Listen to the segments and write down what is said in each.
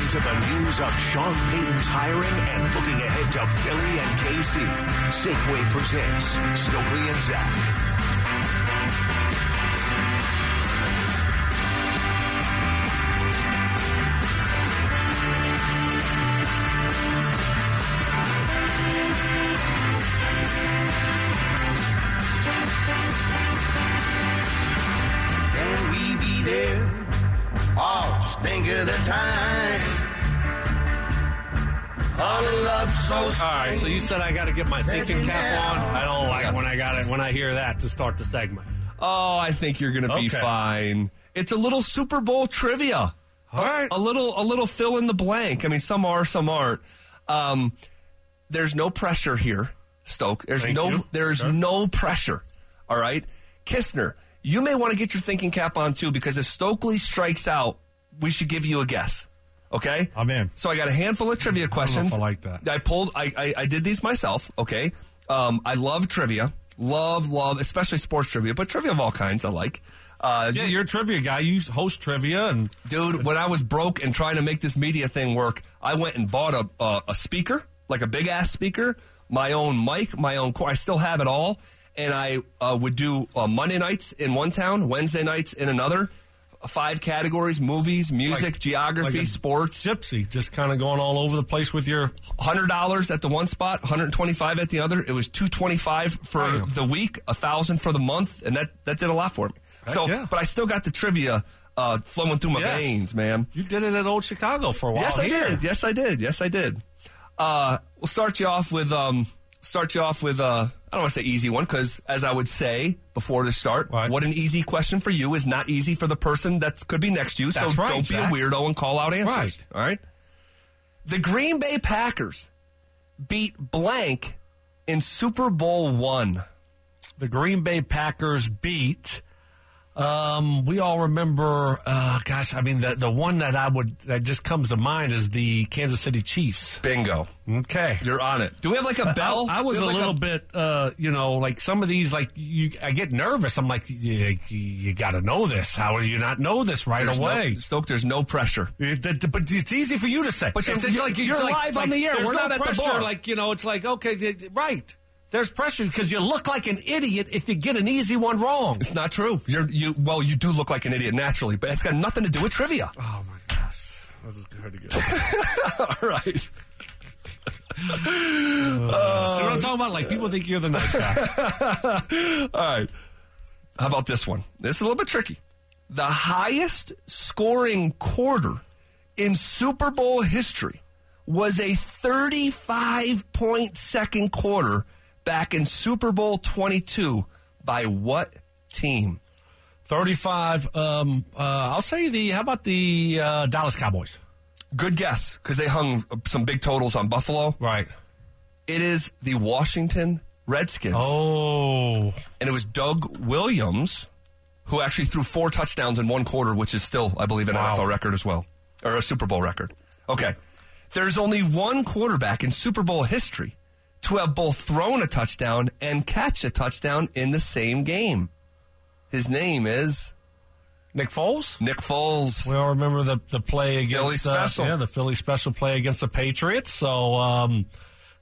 into the news of Sean Payton's hiring and looking ahead to Philly and KC. Safeway presents Stokley and Zach. All right, so you said I got to get my thinking cap on. I don't like Yes. when I got it when I hear that to start the segment. Oh, I think you're going to be Okay. fine. It's a little Super Bowl trivia. All right. A little, a little fill in the blank. I mean, some are, some aren't. Um, there's no pressure here, Stoke. There's Thank no, you. there's Sure. no pressure. All right, Kistner, you may want to get your thinking cap on too because if Stokley strikes out, we should give you a guess. Okay, I'm in. So I got a handful of trivia questions. I like that. I pulled. I, I, I did these myself. Okay. Um, I love trivia. Love, love, especially sports trivia, but trivia of all kinds I like. Uh, Yeah, you're a trivia guy. You host trivia, and dude, when I was broke and trying to make this media thing work, I went and bought a a, a speaker, like a big ass speaker, my own mic, my own. I still have it all, and I uh, would do uh, Monday nights in one town, Wednesday nights in another. Five categories: movies, music, Like- geography, like sports. gypsy, just kind of going all over the place with your. hundred dollars at the one spot, hundred and twenty five at the other. It was two twenty five for Damn. the week, a thousand for the month, and that that did a lot for me. so, yeah. but I still got the trivia uh, flowing through my Yes. veins, man. You did it at Old Chicago for a while. Yes, I here. did. Yes, I did. Yes, I did. Uh, we'll start you off with um, start you off with a, I don't want to say easy one because, as I would say before the start, Right. what an easy question for you is not easy for the person that could be next to you. That's so right, don't be a weirdo and call out answers. Right. All right. The Green Bay Packers beat blank in Super Bowl one. The Green Bay Packers beat. Um, we all remember. Uh, gosh, I mean, the the one that I would that just comes to mind is the Kansas City Chiefs. Bingo. Okay. You're on it. Do we have like a bell? I, I was a have little like bit, uh, you know, like some of these, like you, I get nervous. I'm like, you, you got to know this. How do you not know this right There's away? No, Stoke, there's no pressure. It- it- but it's easy for you to say. But you're- It's- it's you're- you're live on the air. We're no not at the pressure. bar. Like you know, it's like okay, right. There's pressure because you look like an idiot if you get an easy one wrong. It's not true. You're you. Well, you do look like an idiot naturally, but it's got nothing to do with trivia. Oh my gosh, that was to get. All right. See what I'm talking about? Like people think you're the nice guy. All right. How about this one? This is a little bit tricky. The highest scoring quarter in Super Bowl history was a 35 point second quarter back in Super Bowl 22 by what team? 35. Um, uh, I'll say the. How about the uh, Dallas Cowboys? Good guess because they hung some big totals on Buffalo. Right. It is the Washington Redskins. Oh, and it was Doug Williams who actually threw four touchdowns in one quarter, which is still, I believe, an Wow. NFL record as well, or a Super Bowl record. Okay. There's only one quarterback in Super Bowl history to have both thrown a touchdown and catch a touchdown in the same game. His name is Nick Foles. Nick Foles. We all remember the the play Philly against uh, yeah, the Philly special play against the Patriots. So, um,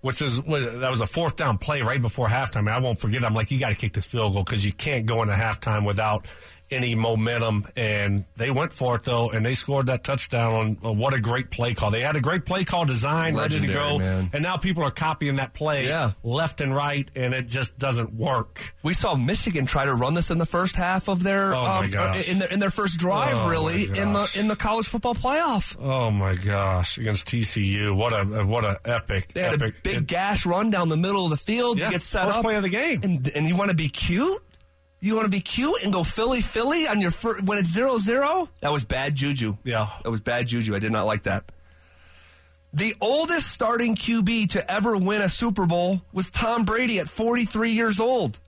which is that was a fourth down play right before halftime. I won't forget. I'm like, you got to kick this field goal because you can't go into halftime without any momentum. And they went for it though, and they scored that touchdown. On, on what a great play call! They had a great play call design, ready to go, man. and now people are copying that play Yeah. left and right, and it just doesn't work. We saw Michigan try to run this in the first half of their Oh, um, in their in their first drive, Oh, really in the in the college football playoff. Oh my gosh! Against TCU, what a what a epic! They had epic, a big it- gash run down the middle of the field Yeah, to get set first up. play of the game. And, and you want to be cute? You want to be cute and go Philly, Philly on your fir- when it's zero zero? That was bad juju. Yeah. That was bad juju. I did not like that. The oldest starting QB to ever win a Super Bowl was Tom Brady at 43 years old.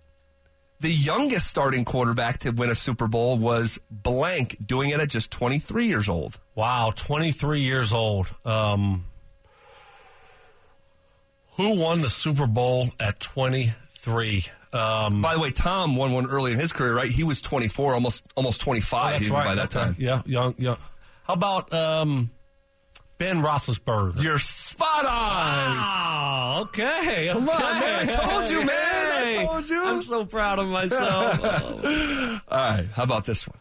The youngest starting quarterback to win a Super Bowl was blank, doing it at just 23 years old. Wow, 23 years old. Um, who won the Super Bowl at 23? Um, By the way, Tom won one early in his career, right? He was 24, almost almost 25 that's right. by that okay. time. Yeah, young, young. How about um, Ben Roethlisberger. You're spot on. Oh, okay. Come on, man. I told you, man. I told you. I'm so proud of myself. All right, how about this one?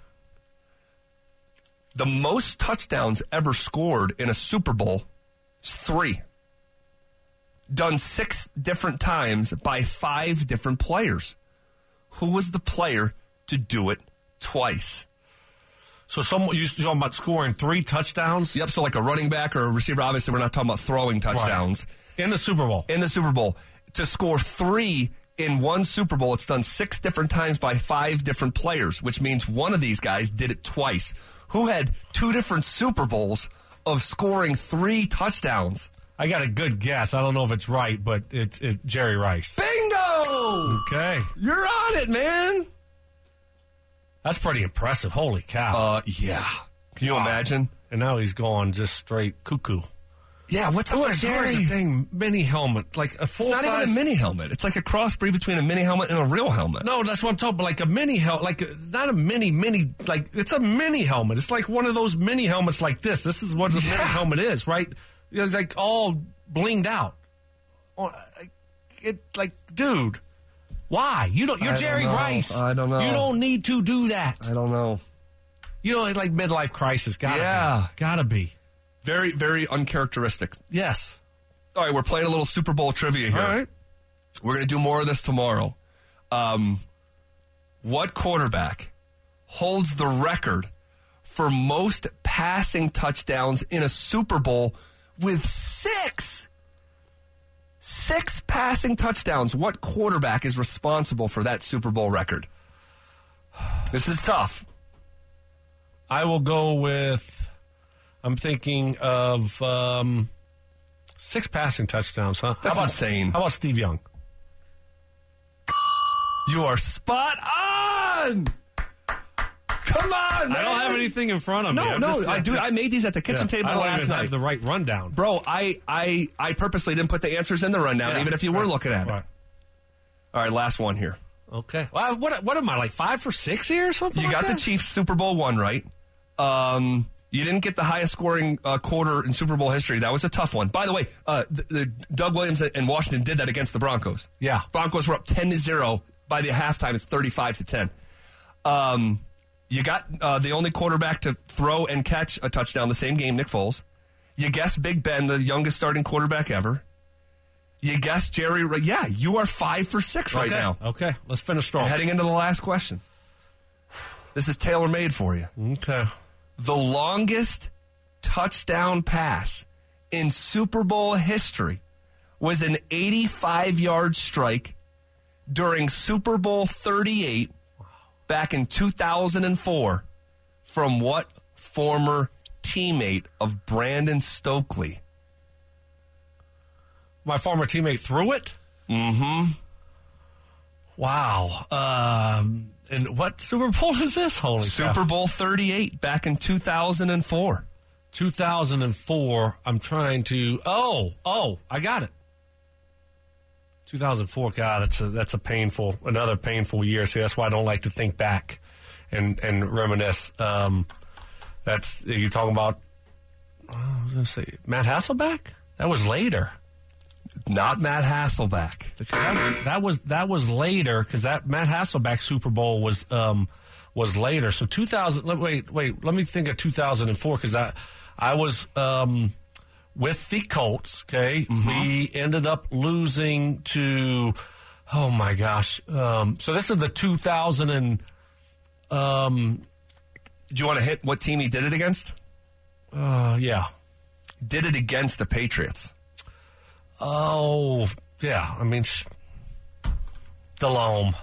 The most touchdowns ever scored in a Super Bowl is three. Done six different times by five different players. Who was the player to do it twice? so, someone you talking about scoring three touchdowns Yep, so like a running back or a receiver. Obviously, we're not talking about throwing touchdowns. in the Super Bowl? in the Super Bowl to score three in one Super Bowl. It's done six different times by five different players, which means one of these guys did it twice. Who had two different Super Bowls of scoring three touchdowns? I got a good guess. I don't know if it's right, but it's it, Jerry Rice. Bingo! Okay, You're on it, man. that's pretty impressive. Holy cow! Uh, yeah. Can you imagine? and now he's going just straight cuckoo. Yeah, what's up with a Jerry? dang mini helmet, like a full It's not size. even a mini helmet. It's like a crossbreed between a mini helmet and a real helmet. No, that's what I'm talking about. Like a mini helmet, like a, not a mini mini, like it's a mini helmet. It's like one of those mini helmets like this. This is what a mini helmet is, right? It's like all blinged out. It like, dude, why? You don't. You're I don't Jerry know. Rice. I don't know. You don't need to do that. I don't know. You know, like midlife crisis. Gotta Yeah. be. Gotta be. Very, very uncharacteristic. Yes. All right, we're playing a little Super Bowl trivia here. All right. We're going to do more of this tomorrow. Um, what quarterback holds the record for most passing touchdowns in a Super Bowl with six? Six passing touchdowns. What quarterback is responsible for that Super Bowl record? This is tough. I will go with. I'm thinking of um, six passing touchdowns. Huh? That's how about, insane. How about Steve Young? You are spot on. Come on, man. I don't have anything in front of me. No, I'm no, just- I do. I made these at the kitchen Yeah, table I don't last even night. have the right rundown. Bro, I, I, I purposely didn't put the answers in the rundown, Yeah. even if you were Right. looking at it. All right, last one here. Okay. Well, what what am I like five for six here or something? You like got the? Chiefs Super Bowl one right. Um, you didn't get the highest scoring uh, quarter in Super Bowl history. That was a tough one. By the way, uh, the, the Doug Williams and Washington did that against the Broncos. Yeah. Broncos were up ten to zero by the halftime. It's thirty five to ten. Um, you got uh, the only quarterback to throw and catch a touchdown the same game, Nick Foles. You guessed Big Ben, the youngest starting quarterback ever. You guessed Jerry. Yeah, you are five for six right okay. now. Okay. Let's finish strong. Heading into the last question. This is tailor made for you. Okay. The longest touchdown pass in Super Bowl history was an 85 yard strike during Super Bowl 38 back in 2004 from what former teammate of Brandon Stokley? My former teammate threw it. Mm-hmm. Wow. Um, and what Super Bowl is this? Holy cow. Super Bowl 38 back in 2004. 2004. I'm trying to. Oh, oh, I got it. 2004. God, that's a that's a painful, another painful year. See, that's why I don't like to think back and and reminisce. Um, that's you're talking about. oh, I was going to say Matt Hasselbeck. That was later. Not Matt Hasselbeck. That, that was that was later because that Matt Hasselbeck Super Bowl was um, was later. So 2000. Wait, wait. Let me think of 2004 because I I was um, with the Colts. Okay, we ended up losing to. Oh my gosh! Um, so this is the 2000 and Do you want to hit what team he did it against? uh, yeah. Did it against the Patriots. Oh yeah. I mean, sh- Delhomme.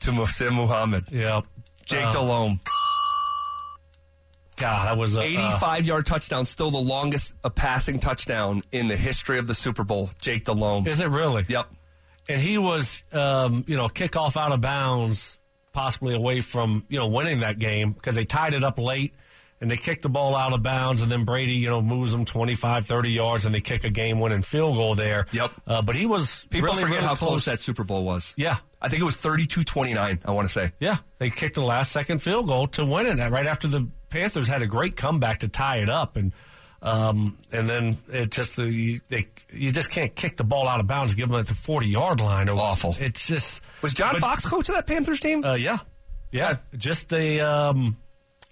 To Muhammad. Yep. Jake Uh, Delhomme. God, that was a uh, 85 yard touchdown, still the longest uh, passing touchdown in the history of the Super Bowl. Jake Delhomme. Is it really? Yep. and he was, um, you know, kickoff out of bounds, possibly away from, you know, winning that game because they tied it up late and they kicked the ball out of bounds and then Brady, you know, moves them 25, 30 yards and they kick a game winning field goal there. Yep. Uh, but he was People really, forget really how close that Super Bowl was. Yeah. I think it was 32 29, I want to say. Yeah. They kicked the last second field goal to win it right after the Panthers had a great comeback to tie it up. And, Um, and then it just uh, you, they, you just can't kick the ball out of bounds, give them at the forty yard line. Or, Awful. It's just Was John but- Fox coach of that Panthers team? Uh, yeah, yeah. Just a. Um,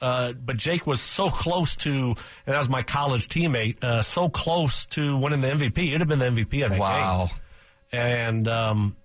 uh, but Jake was so close to, and that was my college teammate, uh, so close to winning the MVP. It'd have been the MVP of that wow. game. And um,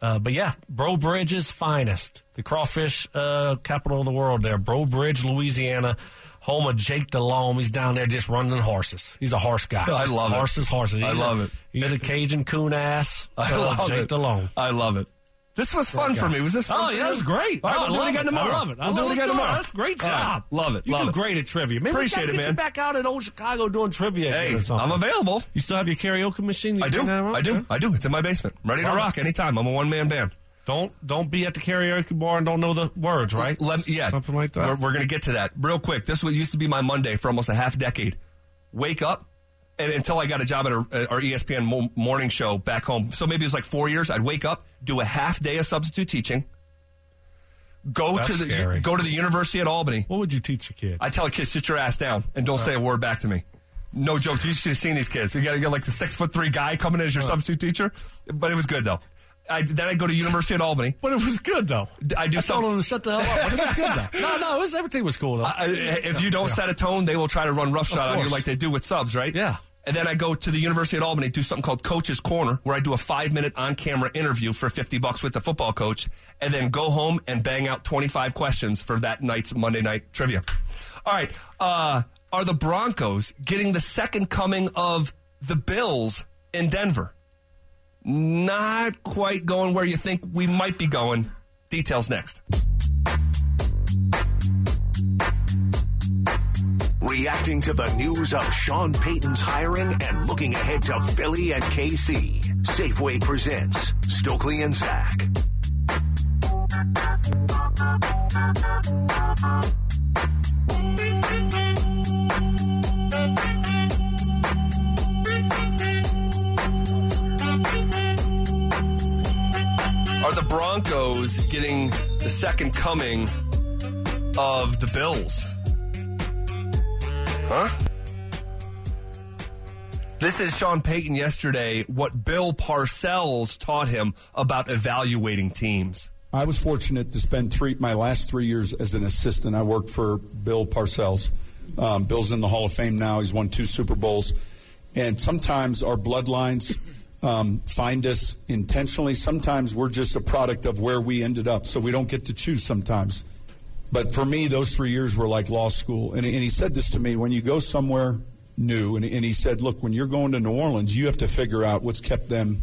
uh, but yeah, Breaux Bridge's finest, the crawfish uh, capital of the world. There, Breaux Bridge, Louisiana, home of Jake Delhomme. He's down there just running horses. He's a horse guy. I love it. horses, horses. I He's a- love it. He's a Cajun coon ass. I uh, love Jake it. Delhomme. I love it. This was fun for me. Was this fun? Oh, yeah, you? it was great. All right, I we'll do it again tomorrow. I love it. I We'll do it again it. tomorrow. That's a great All right, job. Love it. You love do it. great at trivia. Maybe Appreciate we it, get man. you back out in old Chicago doing trivia. Hey, or something. I'm available. You still have your karaoke machine? You I do. bring that around? I do. I do. It's in my basement. Ready to Love it. rock anytime. I'm a one man band. Don't don't be at the karaoke bar and don't know the words, right? Let, yeah, something like that. We're, we're going to get to that real quick. This was used to be my Monday for almost a half decade. Wake up, and until I got a job at our, our ESPN morning show back home. So maybe it was like four years. I'd wake up, do a half day of substitute teaching, go That's to the scary. go to the University at Albany. what would you teach a kid? I tell a kid, sit your ass down and don't uh. say a word back to me. No joke. You should have seen these kids. You got to get like the six foot three guy coming in as your uh. substitute teacher. But it was good though. I, then I go to University at Albany. but it was good though. I do I told some- him to shut the hell up. But it was good though. No, no, it was everything was cool though. I- if you don't set a tone, they will try to run roughshod on you like they do with subs, right? Yeah. And then I go to the University at Albany, do something called Coach's Corner, where I do a five minute on camera interview for 50 bucks with the football coach, and then go home and bang out 25 questions for that night's Monday night trivia. All right. Uh, are the Broncos getting the second coming of the Bills in Denver? Not quite going where you think we might be going. Details next. Reacting to the news of Sean Payton's hiring and looking ahead to Philly and KC. Safeway presents Stokley and Zach. Are the Broncos getting the second coming of the Bills? Huh? This is Sean Payton yesterday, what Bill Parcells taught him about evaluating teams. I was fortunate to spend three my last three years as an assistant. I worked for Bill Parcells. Um, Bill's in the Hall of Fame now. He's won two Super Bowls, and sometimes our bloodlines um, find us intentionally. Sometimes we're just a product of where we ended up, so we don't get to choose sometimes. But for me, those three years were like law school. And, and he said this to me when you go somewhere new, and, and he said, Look, when you're going to New Orleans, you have to figure out what's kept them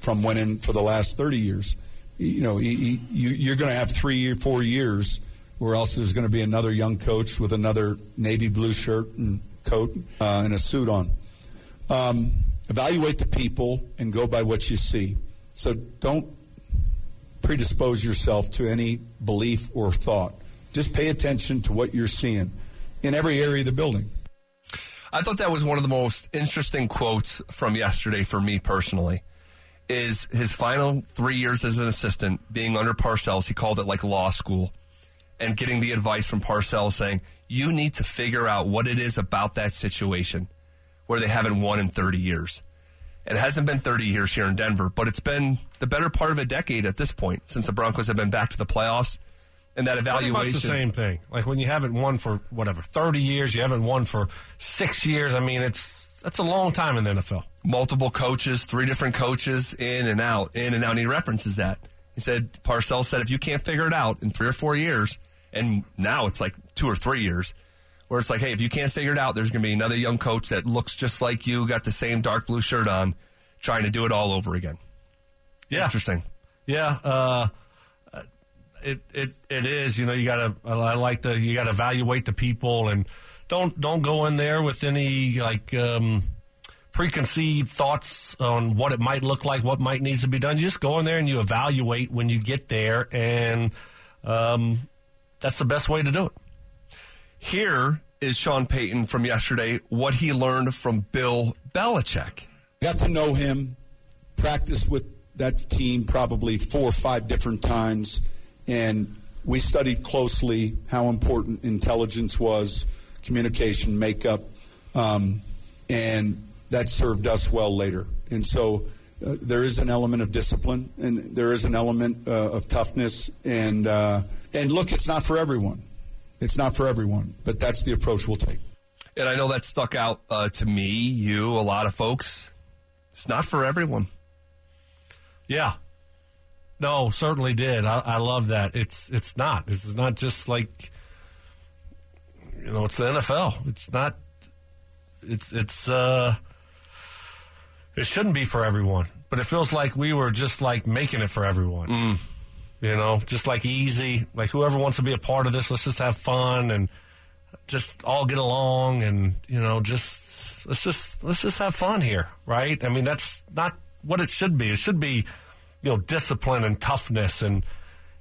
from winning for the last 30 years. You know, he, he, you, you're going to have three or four years, or else there's going to be another young coach with another navy blue shirt and coat uh, and a suit on. Um, evaluate the people and go by what you see. So don't predispose yourself to any belief or thought. Just pay attention to what you're seeing in every area of the building. I thought that was one of the most interesting quotes from yesterday for me personally. Is his final three years as an assistant being under Parcells? He called it like law school, and getting the advice from Parcells saying you need to figure out what it is about that situation where they haven't won in 30 years. It hasn't been 30 years here in Denver, but it's been the better part of a decade at this point since the Broncos have been back to the playoffs. And that evaluation. much the same thing. Like when you haven't won for whatever thirty years, you haven't won for six years. I mean, it's that's a long time in the NFL. multiple coaches, three different coaches, in and out, in and out. And he references that. He said, Parcells said, if you can't figure it out in three or four years, and now it's like two or three years, where it's like, hey, if you can't figure it out, there's going to be another young coach that looks just like you, got the same dark blue shirt on, trying to do it all over again. Yeah. Interesting. Yeah, uh, it it it is. You know, you gotta. I like the you gotta evaluate the people and don't don't go in there with any like um, preconceived thoughts on what it might look like, what might needs to be done. You just go in there and you evaluate when you get there, and um, that's the best way to do it. Here is Sean Payton from yesterday, what he learned from Bill Belichick. Got to know him, practiced with that team probably four or five different times, and we studied closely how important intelligence was, communication, makeup. um, and that served us well later. And so uh, there is an element of discipline, and there is an element uh, of toughness. And uh, and look, it's not for everyone. It's not for everyone, but that's the approach we'll take. And I know that stuck out uh, to me, you, a lot of folks. It's not for everyone. Yeah. No, certainly did. I, I love that. It's it's not. It's not just like you know, it's the NFL. It's not it's it's uh it shouldn't be for everyone. But it feels like we were just like making it for everyone. Mm. You know, just like easy. Like whoever wants to be a part of this, let's just have fun and just all get along and, you know, just let's just let's just have fun here, right? I mean, that's not what it should be. It should be you know, discipline and toughness. And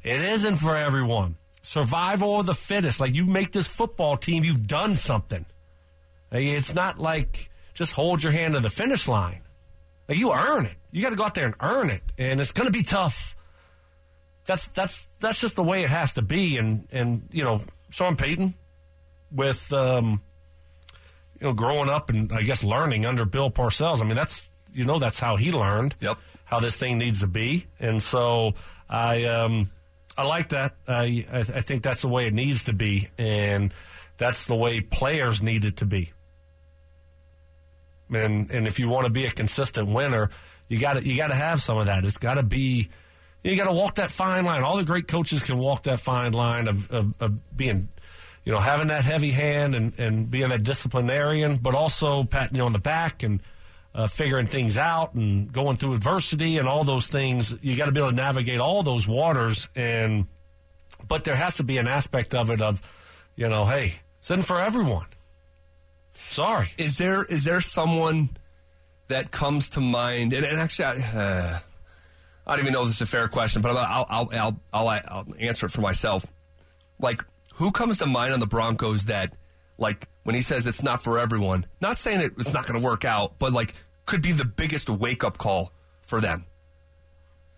it isn't for everyone. Survival of the fittest. Like you make this football team, you've done something. It's not like just hold your hand to the finish line. Like you earn it. You got to go out there and earn it, and it's going to be tough. That's that's that's just the way it has to be. And and you know, Sean Payton, with um, you know, growing up and I guess learning under Bill Parcells. I mean, that's you know that's how he learned. Yep how this thing needs to be, and so I um, I like that. I I think that's the way it needs to be, and that's the way players need it to be. And and if you want to be a consistent winner, you got to you got to have some of that. It's got to be you got to walk that fine line. All the great coaches can walk that fine line of, of, of being, you know, having that heavy hand and, and being a disciplinarian, but also patting you on the back and uh, figuring things out and going through adversity and all those things. You got to be able to navigate all those waters, and but there has to be an aspect of it of, you know, hey, it's in for everyone. Sorry, is there is there someone that comes to mind? And, and actually, I, uh, I don't even know if this is a fair question, but I'll I'll, I'll I'll I'll answer it for myself. Like, who comes to mind on the Broncos that? like when he says it's not for everyone, not saying it, it's not going to work out, but like could be the biggest wake up call for them.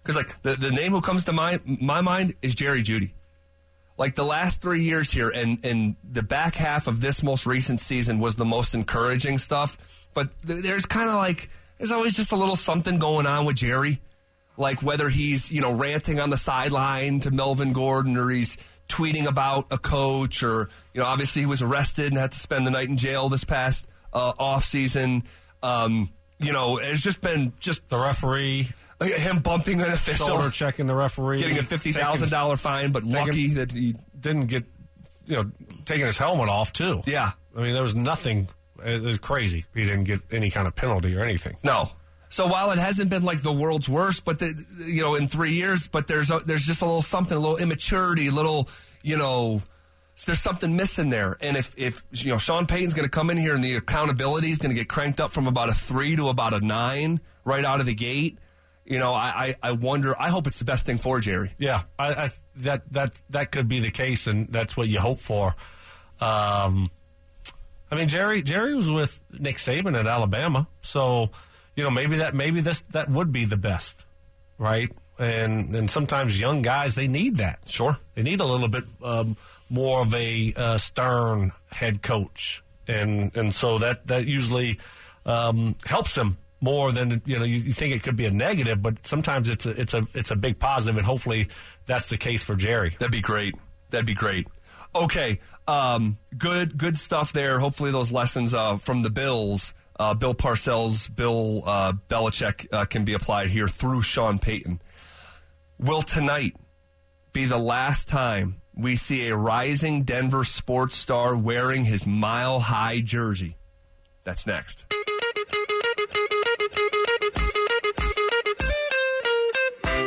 Because like the, the name who comes to mind, my mind is Jerry Jeudy. Like the last three years here, and and the back half of this most recent season was the most encouraging stuff. But th- there's kind of like there's always just a little something going on with Jerry, like whether he's you know ranting on the sideline to Melvin Gordon or he's tweeting about a coach or you know obviously he was arrested and had to spend the night in jail this past uh, off season. Um, you know, it's just been just the referee. Him bumping an official, shoulder checking the referee, getting a fifty thousand dollar fine, but lucky that he didn't get, you know, taking his helmet off too. Yeah, I mean there was nothing. It was crazy. He didn't get any kind of penalty or anything. No. So while it hasn't been like the world's worst, but the, you know, in three years, but there's a, there's just a little something, a little immaturity, a little, you know, so there's something missing there. And if, if you know Sean Payton's going to come in here and the accountability is going to get cranked up from about a three to about a nine right out of the gate, you know, I, I, I wonder. I hope it's the best thing for Jerry. Yeah, I, I, that that that could be the case, and that's what you hope for. Um, I mean, Jerry Jerry was with Nick Saban at Alabama, so you know maybe that maybe this that would be the best, right? And and sometimes young guys they need that. Sure, they need a little bit. Um, more of a uh, stern head coach, and and so that that usually um, helps them more than you know. You, you, think it could be a negative, but sometimes it's a it's a it's a big positive, and hopefully that's the case for Jerry. That'd be great. That'd be great. Okay, um, good good stuff there. Hopefully those lessons uh, from the Bills. Uh, Bill Parcells, Bill uh, Belichick uh, can be applied here through Sean Payton. Will tonight be the last time we see a rising Denver sports star wearing his mile high jersey. That's next.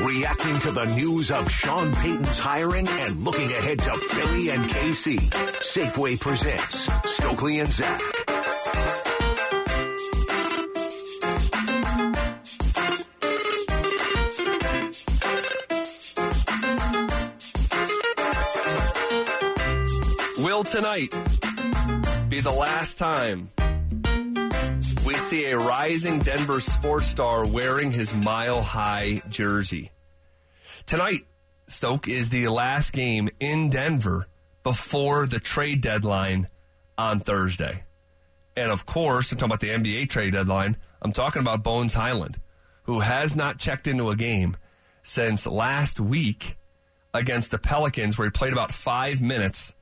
Reacting to the news of Sean Payton's hiring and looking ahead to Philly and KC, Safeway presents Stokley and Zach. Will tonight be the last time we see a rising Denver sports star wearing his mile high jersey. Tonight, Stoke is the last game in Denver before the trade deadline on Thursday. And of course, I'm talking about the NBA trade deadline. I'm talking about Bones Hyland, who has not checked into a game since last week against the Pelicans, where he played about five minutes.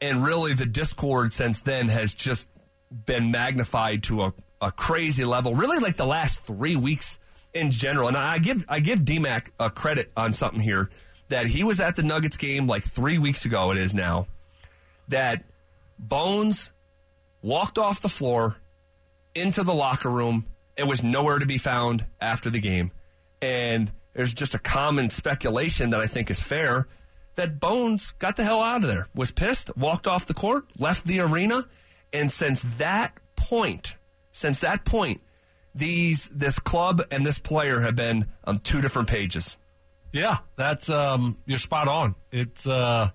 And really, the discord since then has just been magnified to a, a crazy level. Really, like the last three weeks in general. And I give I give DMAC a credit on something here that he was at the Nuggets game like three weeks ago. It is now that Bones walked off the floor into the locker room and was nowhere to be found after the game. And there's just a common speculation that I think is fair that Bones got the hell out of there, was pissed, walked off the court, left the arena, and since that point, since that point, these this club and this player have been on two different pages. Yeah, that's um, you're spot on. It's uh,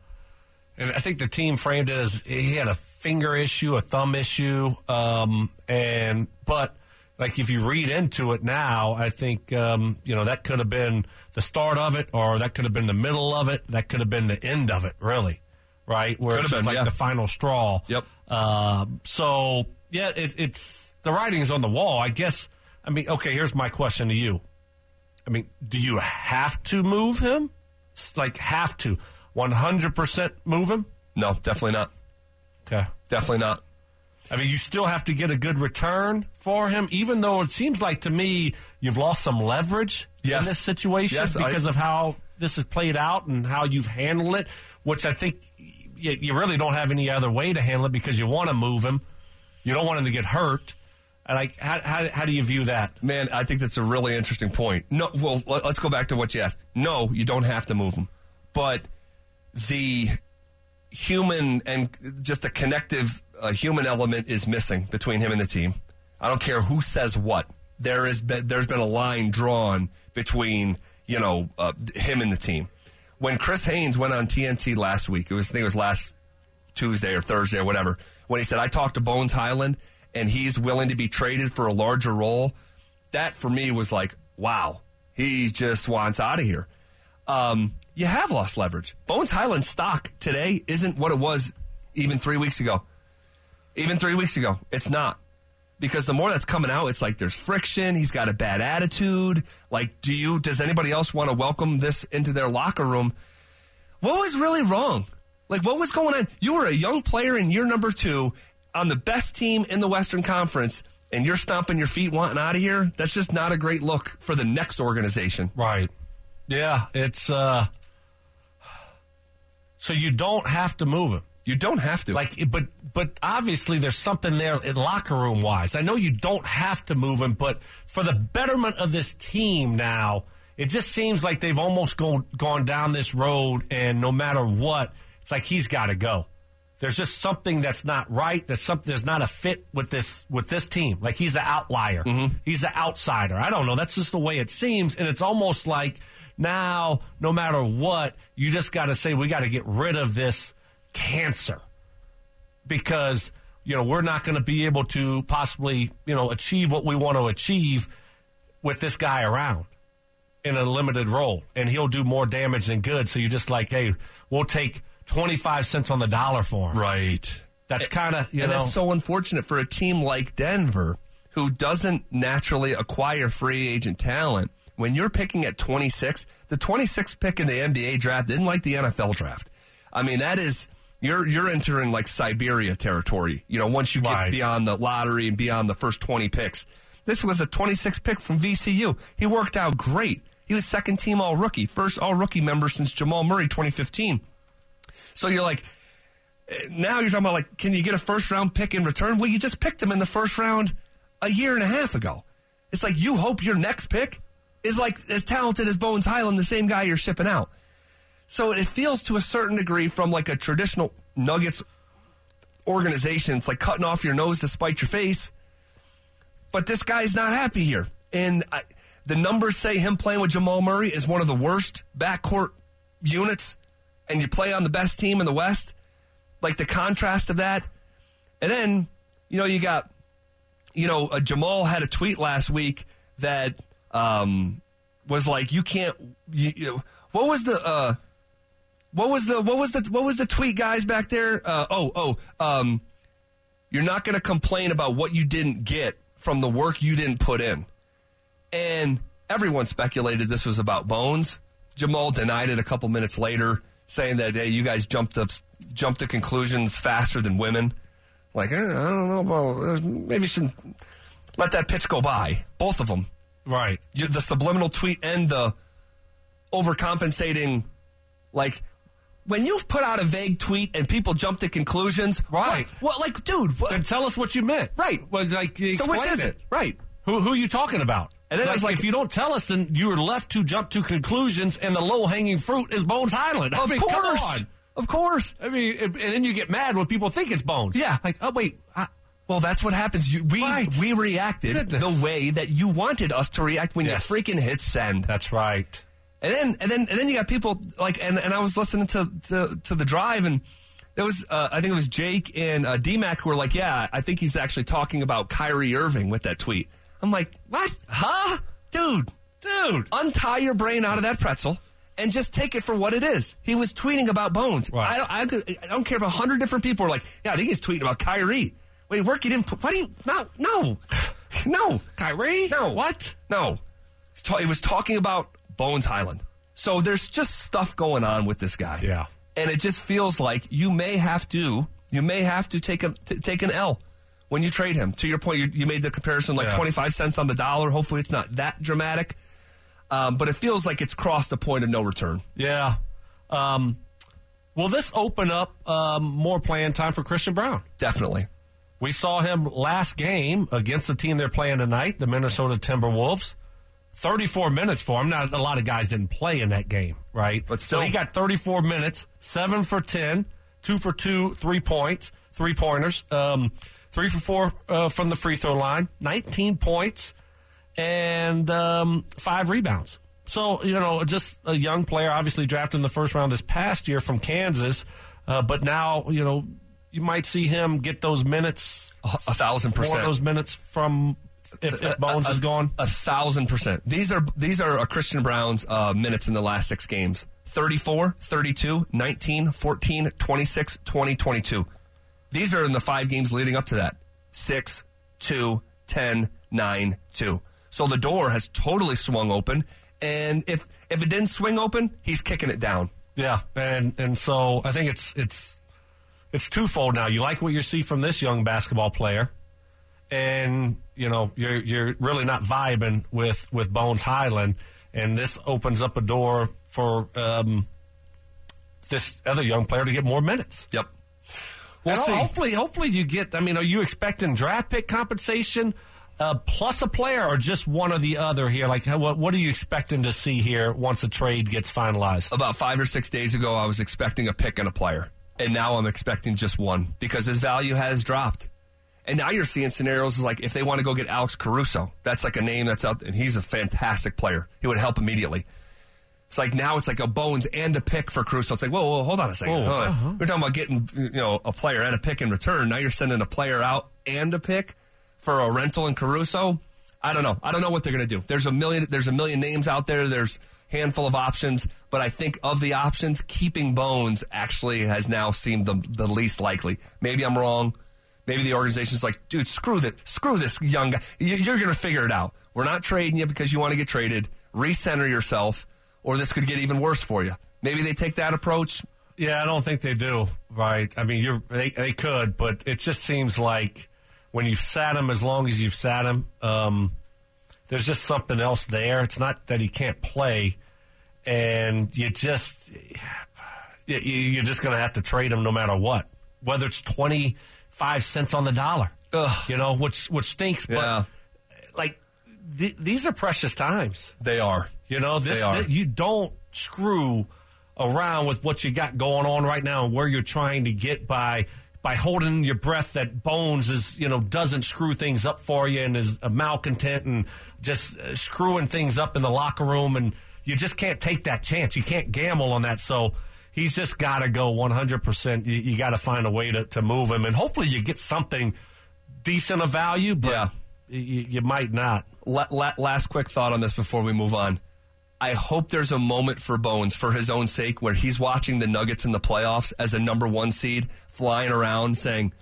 and I think the team framed it as he had a finger issue, a thumb issue, um, and but like if you read into it now, I think um, you know that could have been the start of it, or that could have been the middle of it, that could have been the end of it, really, right? Where Could it's been, like yeah. the final straw. Yep. Um, so yeah, it, it's the writing's on the wall. I guess. I mean, okay. Here's my question to you. I mean, do you have to move him? Like have to, one hundred percent move him? No, definitely not. Okay. Definitely not. I mean, you still have to get a good return for him, even though it seems like to me you've lost some leverage Yes. in this situation Yes, I- because of how this has played out and how you've handled it, which I think you, you really don't have any other way to handle it because you want to move him. You don't want him to get hurt. And like, how, how, how do you view that? Man, I think that's a really interesting point. No, well, let- let's go back to what you asked. No, you don't have to move them, but the human and just a connective uh, human element is missing between him and the team. I don't care who says what. There is been, there's been a line drawn between you know uh, him and the team. When Chris Haynes went on TNT last week, it was I think it was last Tuesday or Thursday or whatever, when he said, I talked to Bones Hyland and he's willing to be traded for a larger role, that for me was like, wow, he just wants out of here. Um, you have lost leverage. Bones Hyland's stock today isn't what it was even three weeks ago. Even three weeks ago, it's not. Because the more that's coming out, it's like there's friction. He's got a bad attitude. Like, do you, does anybody else want to welcome this into their locker room? What was really wrong? Like, what was going on? You were a young player in year number two on the best team in the Western Conference, and you're stomping your feet wanting out of here? That's just not a great look for the next organization. Right. Yeah, it's uh so you don't have to move him. You don't have to. Like but but obviously there's something there in locker room wise. I know you don't have to move him, but for the betterment of this team now, it just seems like they've almost gone gone down this road and no matter what, it's like he's got to go. There's just something that's not right. There's something there's not a fit with this with this team. Like he's an outlier. Mm-hmm. He's the outsider. I don't know. That's just the way it seems, and it's almost like now, no matter what, you just got to say we got to get rid of this cancer because you know we're not going to be able to possibly you know achieve what we want to achieve with this guy around in a limited role, and he'll do more damage than good. So you're just like, hey, we'll take twenty five cents on the dollar for him. right. That's kind of you and know that's so unfortunate for a team like Denver, who doesn't naturally acquire free agent talent. When you're picking at 26, the 26th pick in the NBA draft isn't like the NFL draft. I mean, that is you're you're entering like Siberia territory. You know, once you get beyond the lottery and beyond the first 20 picks. This was a 26th pick from VCU. He worked out great. He was second team all rookie, first all rookie member since Jamal Murray 2015. So you're like, now you're talking about like, can you get a first round pick in return? Well, you just picked him in the first round a year and a half ago. It's like you hope your next pick is like as talented as Bones Hyland, the same guy you're shipping out. So it feels to a certain degree from like a traditional Nuggets organization. It's like cutting off your nose to spite your face. But this guy's not happy here. And I, the numbers say him playing with Jamal Murray is one of the worst backcourt units. And you play on the best team in the West. Like the contrast of that. And then, you know, you got, you know, uh, Jamal had a tweet last week that um, was like, you can't, you, you, what was the, uh, what was the what was the what was the tweet guys back there? Uh, oh oh um, You're not going to complain about what you didn't get from the work you didn't put in. And everyone speculated this was about Bones. Jamal denied it a couple minutes later, saying that hey, you guys jumped to jumped to conclusions faster than women. Like eh, I don't know about maybe should let that pitch go by. Both of them, Right. the subliminal tweet and the overcompensating. Like when you put out a vague tweet and people jump to conclusions, Right. What, what like, dude? What, Then tell us what you meant. Right. Well, like, so which is it. it? Right. Who, who are you talking about? And then like, I was like- if you don't tell us, then you're left to jump to conclusions, and the low hanging fruit is Bones Hyland. I Of mean, come course. on. Of course. I mean, and and then you get mad when people think it's Bones. Yeah. Like, oh wait, I, Well, that's what happens. You, we Right. we reacted Goodness. the way that you wanted us to react when Yes. you freaking hit send. that's right. And then and then and then you got people like and, and I was listening to, to to the drive and there was uh, I think it was Jake and uh, DMAC who were like, yeah, I think he's actually talking about Kyrie Irving with that tweet. I'm like, what? Huh, dude, Dude. untie your brain out of that pretzel. And just take it for what it is. He was tweeting about Bones. Right. I, don't, I, I don't care if a hundred different people are like, "Yeah, I think he's tweeting about Kyrie." Wait, work it in. What do you? No, no, no. Kyrie? No. What? No. He was talking about Bones Hyland. So there's just stuff going on with this guy. Yeah. And it just feels like you may have to, you may have to take a t- take an L when you trade him. To your point, you, you made the comparison like Yeah. 25 cents on the dollar. Hopefully, it's not that dramatic. Um, but it feels like it's crossed a point of no return. Yeah. Um, will this open up um, more playing time for Christian Braun? Definitely. We saw him last game against the team they're playing tonight, the Minnesota Timberwolves. 34 minutes for him. Now, a lot of guys didn't play in that game, right? But so still. he got 34 minutes, 7 for 10, 2 for 2, 3 points, 3 pointers, um, 3 for 4 uh, from the free throw line, 19 points, and um, 5 rebounds. So, you know, just a young player, obviously drafted in the first round this past year from Kansas, uh, but now, you know, you might see him get those minutes A, a thousand percent. those minutes from if, if Bones a, is gone. A thousand percent. These are these are uh, Christian Braun's uh, minutes in the last six games. 34, 32, 19, 14, 26, 20, 22. These are in the five games leading up to that. 6, 2, 10, 9, 2. So the door has totally swung open. And if if it didn't swing open, he's kicking it down. Yeah, and and so I think it's it's it's twofold now. You like what you see from this young basketball player, and you know you're you're really not vibing with with Bones Hyland, and this opens up a door for um, this other young player to get more minutes. Yep. We'll And see. Hopefully, hopefully you get. I mean, are you expecting draft pick compensation uh, plus a player, or just one or the other here? Like, what what are you expecting to see here once the trade gets finalized? about five or six days ago, I was expecting a pick and a player. And now I'm expecting just one because his value has dropped. And now you're seeing scenarios like if they want to go get Alex Caruso, that's like a name that's out, and he's a fantastic player. He would help immediately. It's like now it's like a bones and a pick for Caruso. It's like, whoa, whoa, hold on a second. Oh, on. uh-huh. We're talking about getting you know a player and a pick in return. Now you're sending a player out and a pick for a rental in Caruso. I don't know. I don't know what they're going to do. There's a million. There's a million names out there. There's handful of options, but I think of the options, keeping Bones actually has now seemed the, the least likely. Maybe I'm wrong. Maybe the organization's like, dude, screw this, screw this young guy. You- You're going to figure it out. We're not trading you because you want to get traded. Recenter yourself, or this could get even worse for you. Maybe they take that approach. Yeah, I don't think they do. Right? I mean, you're they they could, but it just seems like when you've sat him as long as you've sat him, um, there's just something else there. It's not that he can't play, and you just you- you're just going to have to trade him no matter what, whether it's twenty five cents on the dollar. Ugh. You know, which which stinks, but Yeah. like th- these are precious times. They are. You know, this, They are. th- you don't screw around with what you got going on right now and where you're trying to get by by holding your breath that Bones is, you know, doesn't screw things up for you and is a malcontent and just uh, screwing things up in the locker room and you just can't take that chance. You can't gamble on that. So he's just got to go 100%. You, you got to find a way to, to move him and hopefully you get something decent of value, but Yeah. you, you might not. La- la- last quick thought on this before we move on. I hope there's a moment for Bones for his own sake where he's watching the Nuggets in the playoffs as a number one seed flying around saying,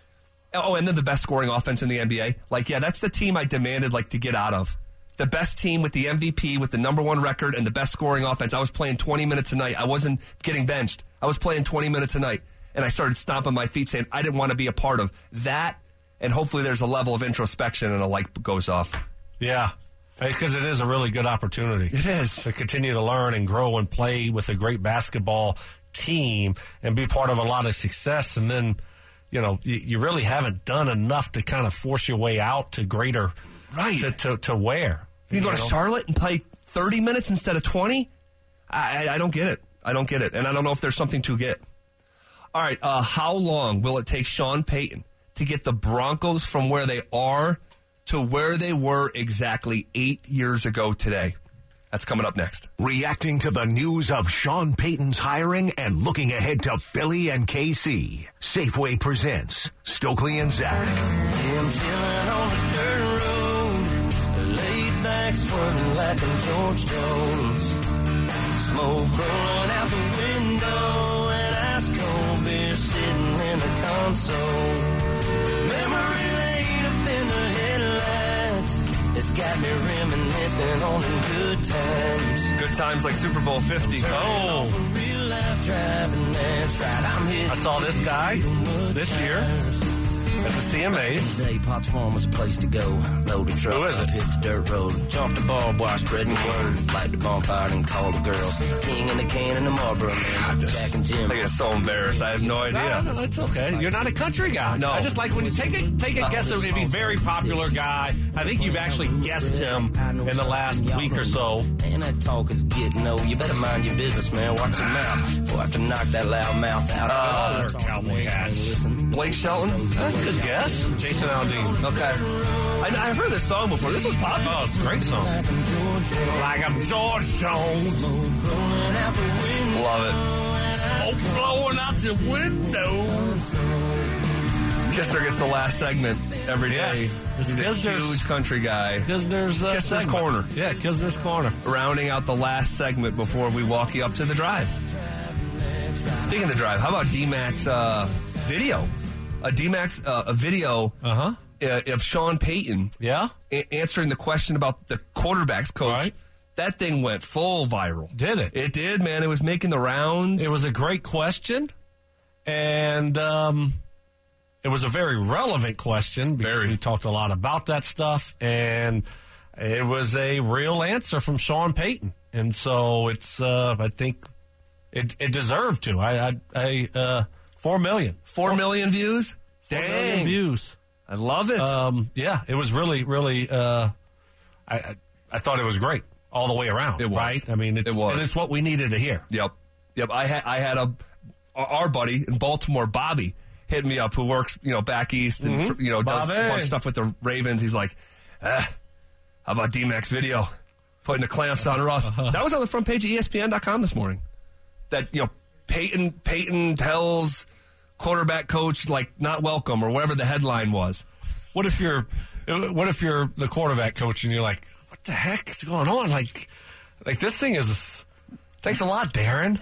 Oh, and then the best scoring offense in the NBA. Like, yeah, that's the team I demanded like to get out of. The best team with the MVP, with the number one record, and the best scoring offense. I was playing 20 minutes a night. I wasn't getting benched. I was playing 20 minutes a night. And I started stomping my feet saying I didn't want to be a part of that. And hopefully there's a level of introspection and a light goes off. Yeah. Because it is a really good opportunity. It is. To continue to learn and grow and play with a great basketball team and be part of a lot of success. And then, you know, you, you really haven't done enough to kind of force your way out to greater, Right. To, to, to where? You go to? Charlotte and play 30 minutes instead of 20? I, I, I don't get it. I don't get it. And I don't know if there's something to get. All right. Uh, how long will it take Sean Payton to get the Broncos from where they are to where they were exactly eight years ago today? That's coming up next. Reacting to the news of Sean Payton's hiring and looking ahead to Philly and KC. Safeway presents Stokely and Zach. Swerving like I'm George Jones. Smoke rolling out the window, and ice cold beer sitting in the console. Memory lane up in the headlights, it's got me reminiscing on the good times. Good times like Super Bowl 50. Oh, Real life driving, that's right. I'm I saw this guy this year at the CMAs. Day Potts Farm was a place to go. Load the truck Who is up, it? hit the dirt road. Jump the barbed wire, spreading word. Light the bonfire and call the girls. King and the can and the Marlboro man. Jack and Jim. I get so embarrassed. I have no idea. No, no, it's okay. You're not a country guy. No. I just like when you take a take a guess at a very popular guy. I think you've actually guessed him in the last week or so. And that talk is getting old. You better mind your business, man. Watch your mouth. Before I have to knock that loud mouth out. Uh, Talk cowboy hats. Blake Shelton? That's a good guess. Jason Aldean. Okay. I, I've heard this song before. This was popular. Oh, it's a great song. Like I'm George Jones. Love it. Smoke blowing out the window. Kisser gets the last segment every day. Yes. It's He's a huge country guy. Kisner's, uh, Kisner's segment. Corner. Yeah, Kisner's Corner. Rounding out the last segment before we walk you up to the drive. Speaking of the drive, how about D-Max uh, video? A D-Max uh, a video Uh-huh. uh, of Sean Payton Yeah? a- answering the question about the quarterbacks coach. Right. That thing went full viral. Did it? It did, man. It was making the rounds. It was a great question, and um, it was a very relevant question because Very. we talked a lot about that stuff, and it was a real answer from Sean Payton, and so it's uh, I think it, it deserved to. I, I, I uh, four million, four million views. four million Dang, views. I love it. Um, yeah, it was really, really. Uh, I, I thought it was great all the way around. It was. right. I mean, it's, It was. and it's what we needed to hear. Yep, yep. I had I had a our buddy in Baltimore, Bobby, hit me up who works you know back east and Mhm. you know does a Bobby. bunch of stuff with the Ravens. He's like, eh, how about D-Max video putting the clamps on Russ? That was on the front page of ESPN.com this morning. That you know Peyton Peyton tells quarterback coach like not welcome or whatever the headline was. What if you're, what if you're the quarterback coach and you're like, what the heck is going on? Like, like this thing is. Thanks a lot, Darren.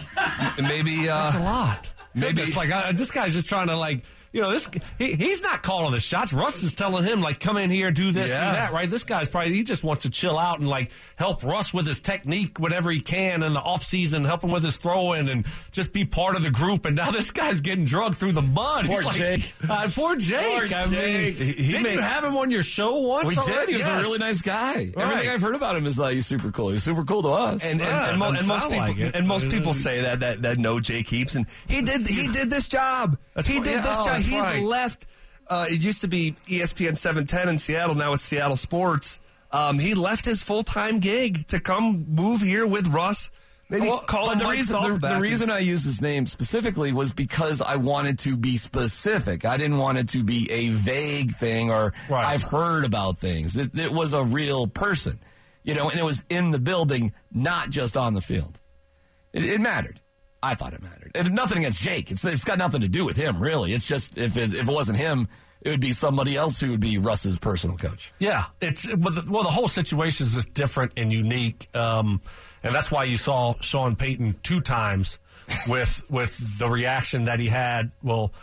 Maybe uh, Thanks a lot. maybe- it's like uh, this guy's just trying to like. You know, this he, he's not calling the shots. Russ is telling him like, "Come in here, do this, Yeah. do that." Right? This guy's probably he just wants to chill out and like help Russ with his technique, whatever he can in the off season, help him with his throwing, and just be part of the group. And now this guy's getting drugged through the mud. Poor He's like, Jake. Uh, poor Jake. Poor I mean, he, He didn't made- you have him on your show once? We did. already? He was Yes. a really nice guy. Right. Everything I've heard about him is like he's super cool. He's super cool to us. and and, Yeah, and, mo- and most people like and most people say that that that know Jake Heaps and he did he did this job. That's he right. did Yeah, this oh, job. He right. left. Uh, it used to be ESPN seven ten in Seattle. Now it's Seattle Sports. Um, he left his full time gig to come move here with Russ. Maybe Well, call him the Mike reason, the, the reason I used his name specifically was because I wanted to be specific. I didn't want it to be a vague thing or Right. I've heard about things. It, it was a real person, you know, and it was in the building, not just on the field. It, it mattered. I thought it mattered. And nothing against Jake. It's, it's got nothing to do with him, really. It's just if it, if it wasn't him, it would be somebody else who would be Russ's personal coach. Yeah, it's well the, well, the whole situation is just different and unique, um, and that's why you saw Sean Payton two times with with the reaction that he had. Well,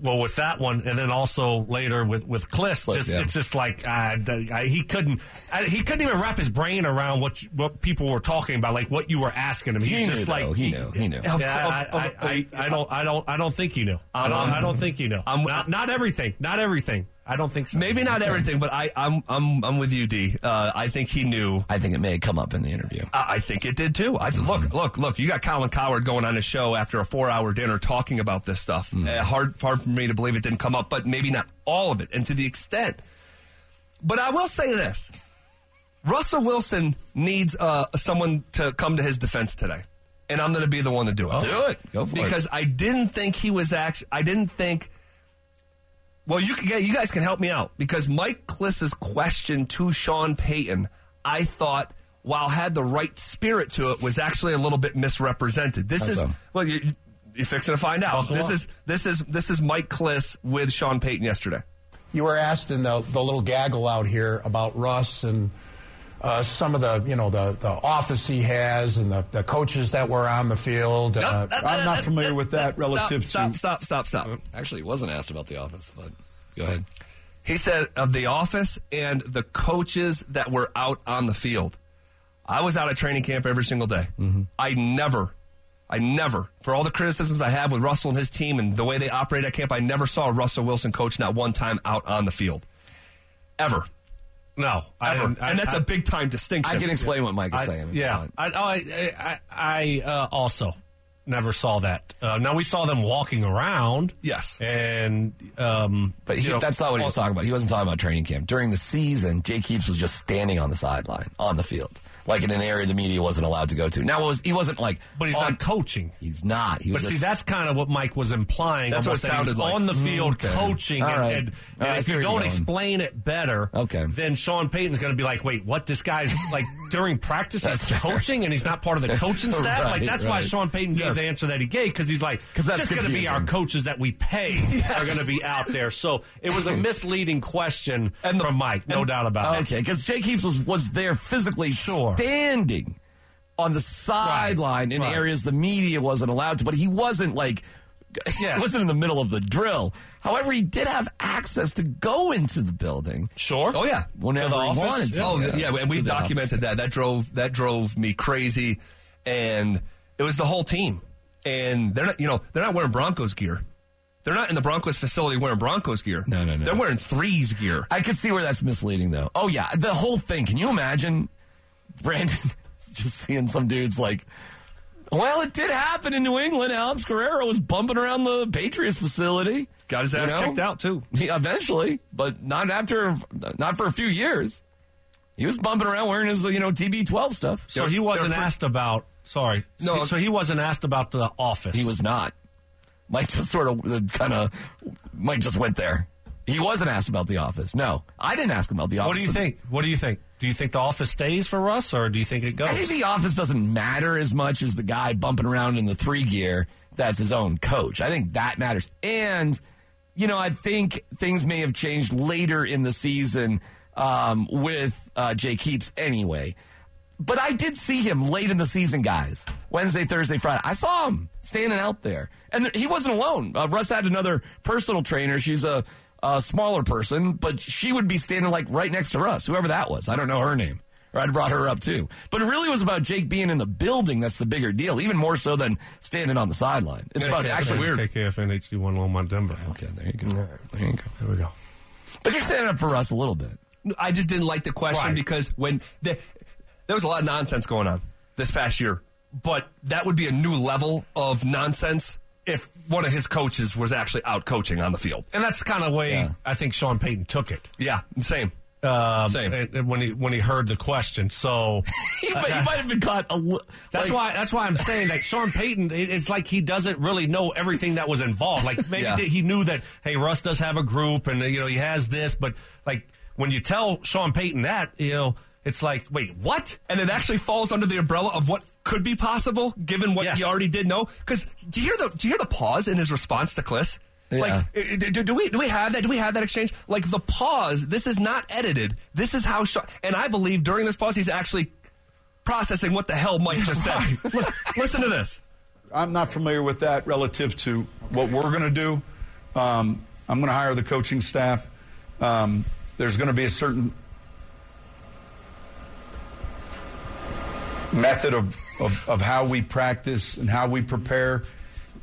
well, with that one, and then also later with with Cliff, Cliff, just yeah. it's just like uh, I, he couldn't I, he couldn't even wrap his brain around what you, what people were talking about, like what you were asking him. He He's knew, just though. like He knew. He knew. Yeah, Of- I, of- I, of- I, I don't I don't I don't think you knew. I don't I don't think you know. I'm- not, not everything. Not everything. I don't think so. Maybe not everything, but I, I'm I'm I'm with you, D. Uh, I think he knew. I think it may have come up in the interview. I I think it did too. I, look, look, look! You got Colin Coward going on a show after a four-hour dinner talking about this stuff. Uh, hard, hard for me to believe it didn't come up, but maybe not all of it, and to the extent. But I will say this: Russell Wilson needs uh, someone to come to his defense today, and I'm going to be the one to do it. Do it. Go for it. because I didn't think he was actually. I didn't think. Well, you can get you guys can help me out because Mike Kliss's question to Sean Payton, I thought, while had the right spirit to it, was actually a little bit misrepresented. This How is so? well, you, you're fixing to find out. Buckle this up. is this is this is Mike Kliss with Sean Payton yesterday. You were asked in the, the little gaggle out here about Russ and uh, some of the you know the, the office he has and the, the coaches that were on the field. Uh, I'm not familiar with that relative stop, to. Stop, stop, stop, stop. Actually, he wasn't asked about the office, but go ahead. He said of the office and the coaches that were out on the field. I was out at training camp every single day. I never, I never, for all the criticisms I have with Russell and his team and the way they operate at camp, I never saw a Russell Wilson coach not one time out on the field. Ever. No, I Ever. didn't- I- and that's I- a big time distinction. I can explain what Mike is I- saying. yeah. I, oh, I, I, I uh, also never saw that. Uh, now we saw them walking around. Yes. and um, But he, you know, that's not what he was talking about. He wasn't talking about training camp. During the season, Jay Keeps was just standing on the sideline, on the field, like in an area the media wasn't allowed to go to. Now, it was he wasn't like, But he's on- not coaching. He's not. He But was see, that's kind of what Mike was implying. That's what it that he was sounded like. on the field mm, Okay. coaching, All and, right. and, All and right, I if you don't explain it better, Okay. then Sean Payton's going to be like, "Wait, what? This guy's like during practice he's fair. coaching, and he's not part of the coaching staff. like Right, that's why. Sean Payton gave the answer that he gave because he's like, because that's just going to be our coaches that we pay are going to be out there. So it was a misleading question And the- from Mike, no and- doubt about it. Okay, because Jay Keeps was, was there physically Sure. Standing on the sideline in right. areas the media wasn't allowed to, but he wasn't like Yes. he wasn't in the middle of the drill. However, he did have access to go into the building. Sure. Oh yeah, Whenever To the he office? wanted to. Oh yeah, and we documented office. that. That drove that drove me crazy, and it was the whole team. And they're not, you know, they're not wearing Broncos gear. They're not in the Broncos facility wearing Broncos gear. No, no, no. They're wearing threes gear. I could see where that's misleading, though. Oh yeah, the whole thing. Can you imagine, Brandon, just seeing some dudes like, well, it did happen in New England. Alex Guerrero was bumping around the Patriots facility. Got his You ass know? kicked out too. Yeah, eventually, but not after, not for a few years. He was bumping around wearing his, you know, TB12 stuff. So They're- he wasn't they're asked about. Sorry. No. So, so he wasn't asked about the office. He was not. Mike just sort of uh, kind of, Mike just went there. He wasn't asked about the office. No, I didn't ask him about the office. What do you think? What do you think? Do you think the office stays for Russ, or do you think it goes? I think the office doesn't matter as much as the guy bumping around in the three gear that's his own coach. I think that matters. And, you know, I think things may have changed later in the season um, with uh, Jay Keeps anyway. But I did see him late in the season, guys. Wednesday, Thursday, Friday. I saw him standing out there. And he wasn't alone. Uh, Russ had another personal trainer. She's a, a smaller person, but she would be standing like right next to us, whoever that was. I don't know her name. Or I'd brought her up too. But it really was about Jake being in the building that's the bigger deal, even more so than standing on the sideline. It's about actually weird. KKFN HD1 Longmont Denver. Okay, there you go. There you go. There we go. But you're standing up for us a little bit. I just didn't like the question Right. because when the, there was a lot of nonsense going on this past year, but that would be a new level of nonsense if one of his coaches was actually out coaching on the field. And that's kind of the way Yeah. I think Sean Payton took it. Yeah, same. Um, Same. and- and when he when he heard the question, so He, might, he might have been caught a li- that's like- why that's why I'm saying that Sean Payton. it- It's like he doesn't really know everything that was involved. Like maybe Yeah. he knew that hey, Russ does have a group, and you know he has this, but like when you tell Sean Payton that, you know, it's like wait, what? and it actually falls under the umbrella of what could be possible given what Yes. you already did know. Because do you hear the do you hear the pause in his response to Kliss? Yeah. Like, do, do we do we have that? Do we have that exchange? Like the pause. This is not edited. This is how. Sean, and I believe during this pause, he's actually processing what the hell Mike just said. Look, listen to this. I'm not familiar with that relative to what we're going to do. Um, I'm going to hire the coaching staff. Um, there's going to be a certain method of, of, of how we practice and how we prepare.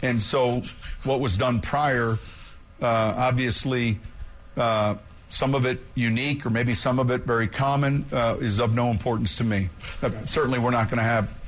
And so, what was done prior, uh, obviously, uh, some of it unique or maybe some of it very common, uh, is of no importance to me. Certainly, we're not going to have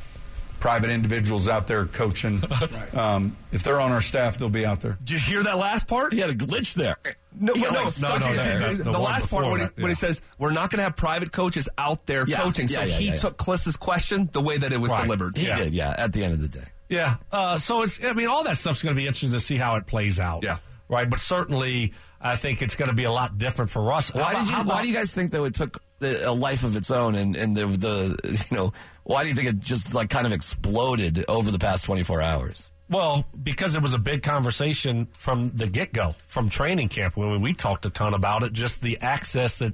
private individuals out there coaching. Um, if they're on our staff, they'll be out there. Did you hear that last part? He had a glitch there. No, You no, like, stuck no, no, no, the the last part before when he, that, when he says we're not going to have private coaches out there Yeah, coaching. yeah, so yeah, he yeah, yeah. took Kliss's question the way that it was Right. delivered. He Yeah. did, yeah, at the end of the day. Yeah. Uh, so it's, I mean, all that stuff's going to be interesting to see how it plays out. Yeah. Right. But certainly, I think it's going to be a lot different for us. Why about- did you? how Why do you guys think though it took a life of its own and and the, the you know why do you think it just like kind of exploded over the past twenty four hours? Well, because it was a big conversation from the get go, from training camp, when we talked a ton about it, just the access that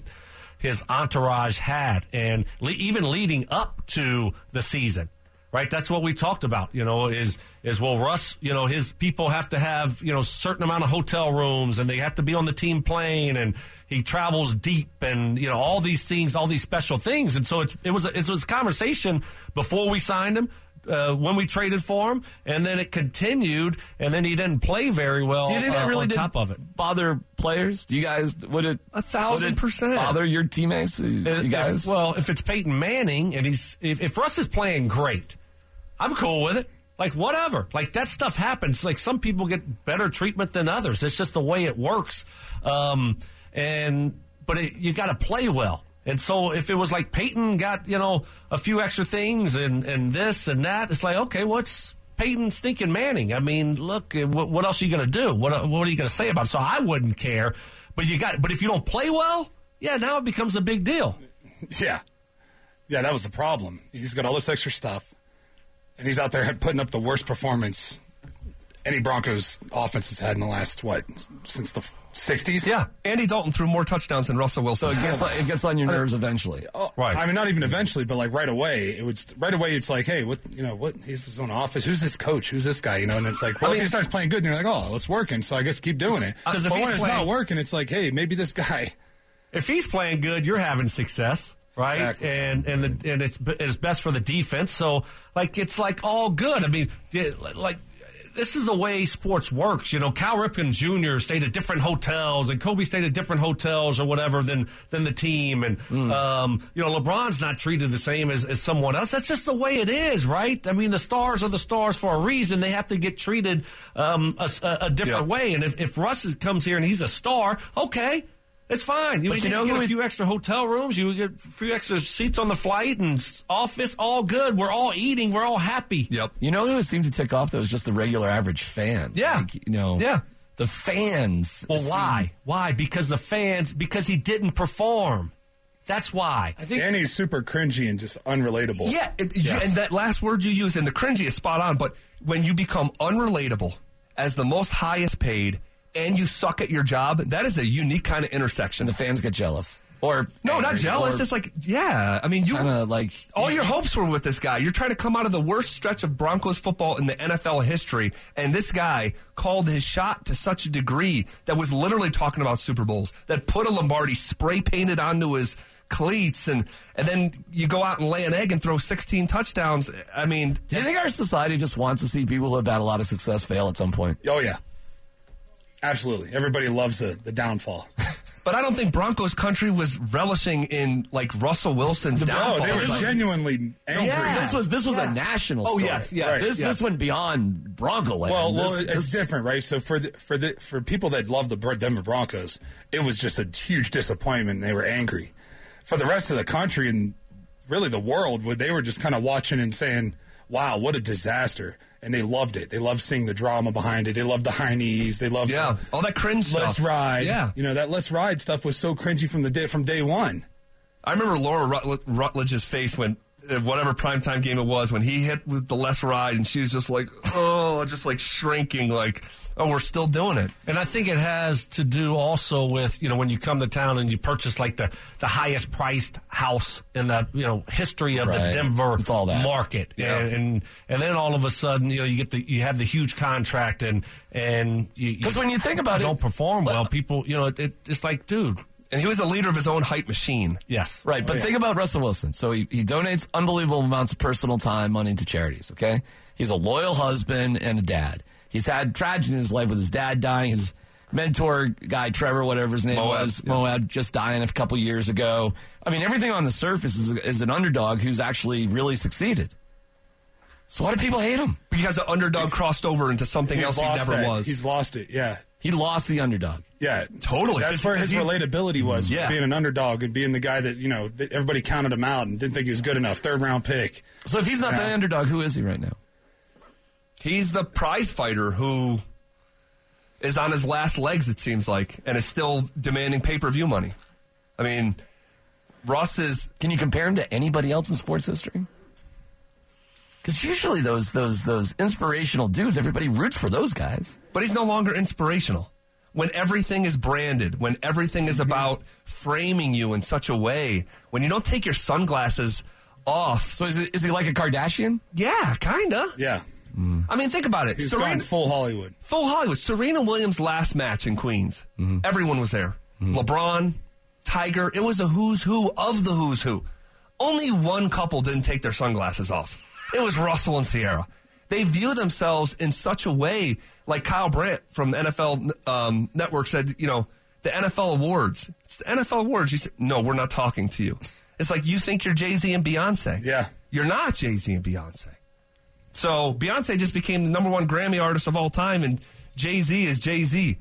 his entourage had, and le- even leading up to the season. Right, that's what we talked about. You know, is is well, Russ. You know, his people have to have you know certain amount of hotel rooms, and they have to be on the team plane, and he travels deep, and you know all these things, all these special things, and so it, it was a, it was a conversation before we signed him, uh, when we traded for him, and then it continued, and then he didn't play very well. Do you think that uh, really on did top of it? bother players? Do you guys would it A thousand it percent. bother your teammates? You If- guys? well, if it's Peyton Manning and he's if, if Russ is playing great, I'm cool with it. Like whatever. Like that stuff happens. Like some people get better treatment than others. It's just the way it works. Um, and but it, you got to play well. And so if it was like Peyton got you know a few extra things and and this and that, it's like okay, what's Peyton stinking Manning? I mean, look, uh, what, what else are you going to do? What what are you going to say about? it? So I wouldn't care. But you got. But if you don't play well, yeah, now it becomes a big deal. Yeah. Yeah, that was the problem. He's got all this extra stuff, and he's out there putting up the worst performance any Broncos offense has had in the last, what, since the 60s? Yeah, Andy Dalton threw more touchdowns than Russell so Wilson. it gets it gets on your nerves eventually. Oh, Right. I mean, not even eventually, but like right away, it was right away. It's like, hey, what you know, what he's his own office. Who's this coach? Who's this guy? You know, and it's like, well, if he starts playing good, and you're like, oh, it's working, so I guess keep doing it. Uh, because if but he's when it's not working, it's like, hey, maybe this guy. if he's playing good, you're having success, right? Exactly. And and the, and it's it's best for the defense. So like it's like all good. I mean, like this is the way sports works. You know, Cal Ripken Jr. stayed at different hotels, and Kobe stayed at different hotels or whatever than than the team. And um, you know, LeBron's not treated the same as, as someone else. That's just the way it is, right? I mean, the stars are the stars for a reason. They have to get treated um, a, a- a different Yeah. way. And if, if Russ comes here and he's a star, okay. It's fine. You, But you you know get who a few extra hotel rooms. You get a few extra seats on the flight and office. All good. We're all eating. We're all happy. Yep. You know who it seemed to tick off? That was just the regular average fan. Yeah. Like, you know. Yeah. The fans. Well, why? seemed- Why? Because the fans. Because he didn't perform. That's why. I think And he's super cringy and just unrelatable. Yeah, it, you- and that last word you use, and the cringy is spot on. But when you become unrelatable as the most highest paid, and you suck at your job, that is a unique kind of intersection. the fans get jealous. Or no, not jealous. It's like, yeah. I mean, you kinda like all your hopes were with this guy. You're trying to come out of the worst stretch of Broncos football in the NFL history, and this guy called his shot to such a degree that was literally talking about Super Bowls. That put a Lombardi spray painted onto his cleats, and and then you go out and lay an egg and throw 16 touchdowns. I mean, Do you think our society just wants to see people who have had a lot of success fail at some point? Oh, yeah. Absolutely. Everybody loves the, the downfall. but I don't think Broncos country was relishing in like Russell Wilson's No, downfall. they were Like- genuinely angry. Yeah. This was this was a national. Oh, story. yes, yes, This yes. this went beyond Bronco land. Well, well, it's this- different, right? So for the for the for people that love the Denver Broncos, it was just a huge disappointment. and They were angry. For the rest of the country and really the world, where they were just kind of watching and saying, "Wow, what a disaster!" And they loved it. They loved seeing the drama behind it. They loved the high knees. They loved Yeah, all that cringe. Let's ride. Yeah. you know that let's ride stuff was so cringy from the day from day one. I remember Laura Rutledge, Rutledge's face when uh, whatever primetime game it was when he hit with the less ride, and she was just like, oh, just like shrinking, like, oh, we're still doing it. And I think it has to do also with, you know, when you come to town and you purchase like the, the highest priced house in the, you know, history of the Denver It's all that. market. Yeah. And, and and then all of a sudden, you know, you get the you have the huge contract and and you 'Cause when you think about you it- don't perform well, people, you know, it, it, it's like, dude, And he was a leader of his own hype machine. yes. Right, but oh, think about Russell Wilson. So he, he donates unbelievable amounts of personal time, money to charities, okay? He's a loyal husband and a dad. He's had tragedy in his life with his dad dying, his mentor guy, Trevor, whatever his name Moab, was, yeah. Moab, just dying a couple years ago. I mean, everything on the surface is, is an underdog who's actually really succeeded. So why do people hate him? Because the underdog crossed over into something He's else he never that. was. He's lost it. Yeah. He lost the underdog. Yeah, Totally. That's Does- where his he- relatability was, was Yeah. being an underdog and being the guy that you know that everybody counted him out and didn't think he was good enough. Third round pick. So if he's not the underdog, who is he right now? He's the prize fighter who is on his last legs, it seems like, and is still demanding pay per view money. I mean, Russ is Can you compare him to anybody else in sports history? Because usually those those those inspirational dudes, everybody roots for those guys. but he's no longer inspirational. When everything is branded, when everything is mm-hmm. about framing you in such a way, when you don't take your sunglasses off. So is, it, is he like a Kardashian? Yeah, kinda. Yeah, I mean, think about it. he's Serena- full Hollywood. full Hollywood. Serena Williams' last match in Queens. Everyone was there. LeBron, Tiger. It was a who's who of the who's who. Only one couple didn't take their sunglasses off. It was Russell and Sierra. They view themselves in such a way, like Kyle Brandt from NFL um, Network said, you know, the NFL awards. It's the NFL awards. You said, no, we're not talking to you. It's like you think you're Jay Z and Beyonce. Yeah. You're not Jay Z and Beyonce. So Beyonce just became the number one Grammy artist of all time, and Jay Z is Jay Z.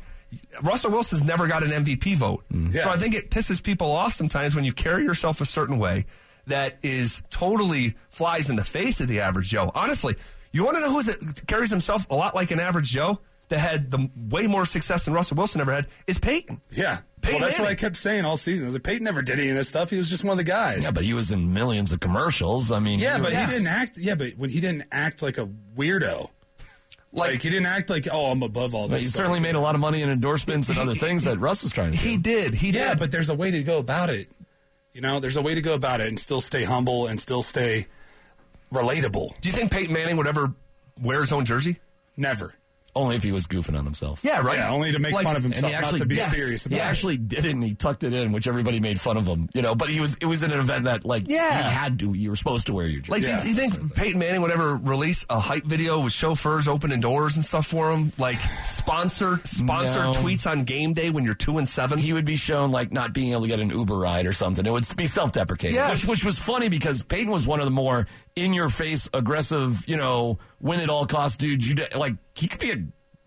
Russell Wilson's never got an MVP vote. Yeah. So I think it pisses people off sometimes when you carry yourself a certain way that is totally flies in the face of the average Joe. Honestly, you want to know who carries himself a lot like an average Joe that had the way more success than Russell Wilson ever had is Peyton. Yeah, Peyton well, that's what I kept saying all season. I was like, Peyton never did any of this stuff. He was just one of the guys. Yeah, but he was in millions of commercials. I mean, Yeah, he but was- he didn't act. Yeah, but when he didn't act like a weirdo, like, he didn't act like, oh, I'm above all But this. he stuff. certainly made a lot of money in endorsements and other things that Russ was trying to He do. did. He Yeah, did. but there's a way to go about it. You know, there's a way to go about it and still stay humble and still stay relatable. do you think Peyton Manning would ever wear his own jersey? Never. Only if he was goofing on himself. Yeah, right. Yeah, only to make Like- fun of himself, And himself, he actually not to be yes, serious about He it. actually did it, and he tucked it in, which everybody made fun of him. You know, but he was it was in an event that like Yeah. he had to. You were supposed to wear your jersey. Like, do you- Yeah. do you think Peyton Manning would ever release a hype video with chauffeurs opening doors and stuff for him? Like sponsored sponsored No. tweets on game day when you're two and seven? he would be shown like not being able to get an Uber ride or something. It would be self-deprecating, Yes. which, which was funny because Peyton was one of the more in-your-face, aggressive, you know, win at all costs dude. You like he could be a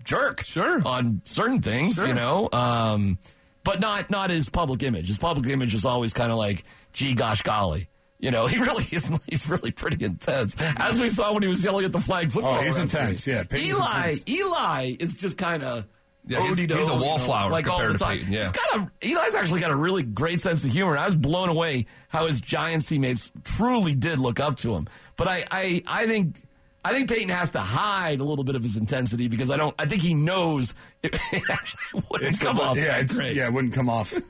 jerk, Sure. on certain things, Sure. you know, um, but not not his public image. His public image is always kind of like, gee, gosh, golly. You know, he really is. He's really pretty intense, as we saw when he was yelling at the flag football. Oh, he's referee. intense, yeah, Peyton's Eli, intense. Eli is just kind of. Yeah, oh, he's- he's a oh, wallflower like all compared the to time. Peyton, yeah. He's got a Eli's actually got a really great sense of humor. I was blown away how his Giants teammates truly did look up to him. But I, I, I think. I think Peyton has to hide a little bit of his intensity because I don't. I think he knows it, it actually wouldn't It's come a- off yeah, yeah, it wouldn't come off.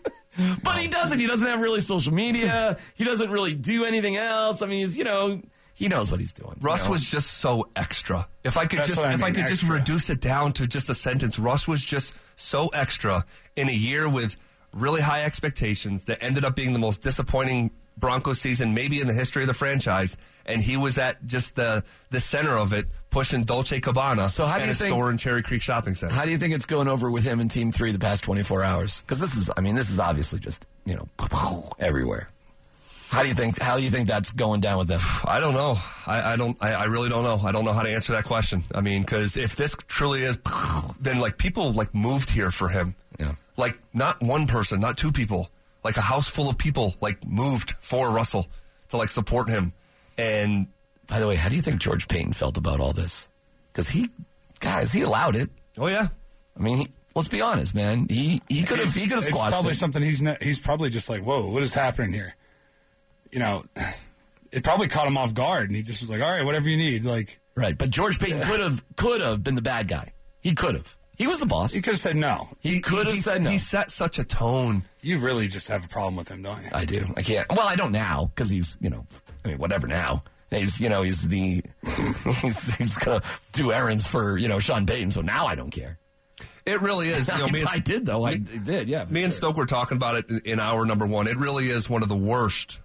But he doesn't. He doesn't have really social media. he doesn't really do anything else. I mean, he's you know he knows what he's doing. you Russ know? was just so extra. If I could That's just what I if I mean, could just reduce it down to just a sentence, Russ was just so extra in a year with really high expectations that ended up being the most disappointing Broncos season maybe in the history of the franchise. And he was at just the the center of it, pushing Dolce Cabana So how do and you a think- store in Cherry Creek Shopping Center. How do you think it's going over with him and Team Three the past twenty four hours? Because this is, I mean, this is obviously just you know everywhere. How do you think? How do you think that's going down with them? I don't know. I, I don't. I, I really don't know. I don't know how to answer that question. I mean, because if this truly is, then like people like moved here for him. Yeah. Like not one person, not two people, like a house full of people like moved for Russell to like support him. And By the way, how do you think George Payton felt about all this? Because he, guys, he allowed it. oh yeah, I mean, he, let's be honest, man. He he could have he could have squashed. it's probably it. something he's not, he's probably just like, whoa, what is happening here? You know, it probably caught him off guard, and he just was like, "All right, whatever you need." Like Right, but George Payton could have could have been the bad guy. He could have. He was the boss. he could have said no. He could have he, said no. He set such a tone. You really just have a problem with him, don't you? I do. I can't. Well, I don't now because he's you know. I mean, whatever now. He's you know he's the he's, he's gonna do errands for you know Sean Payton. So now I don't care. It really is. You know, me and- I did though. I did. Yeah. for Me and. Stoke were talking about it in, in hour number one. It really is one of the worst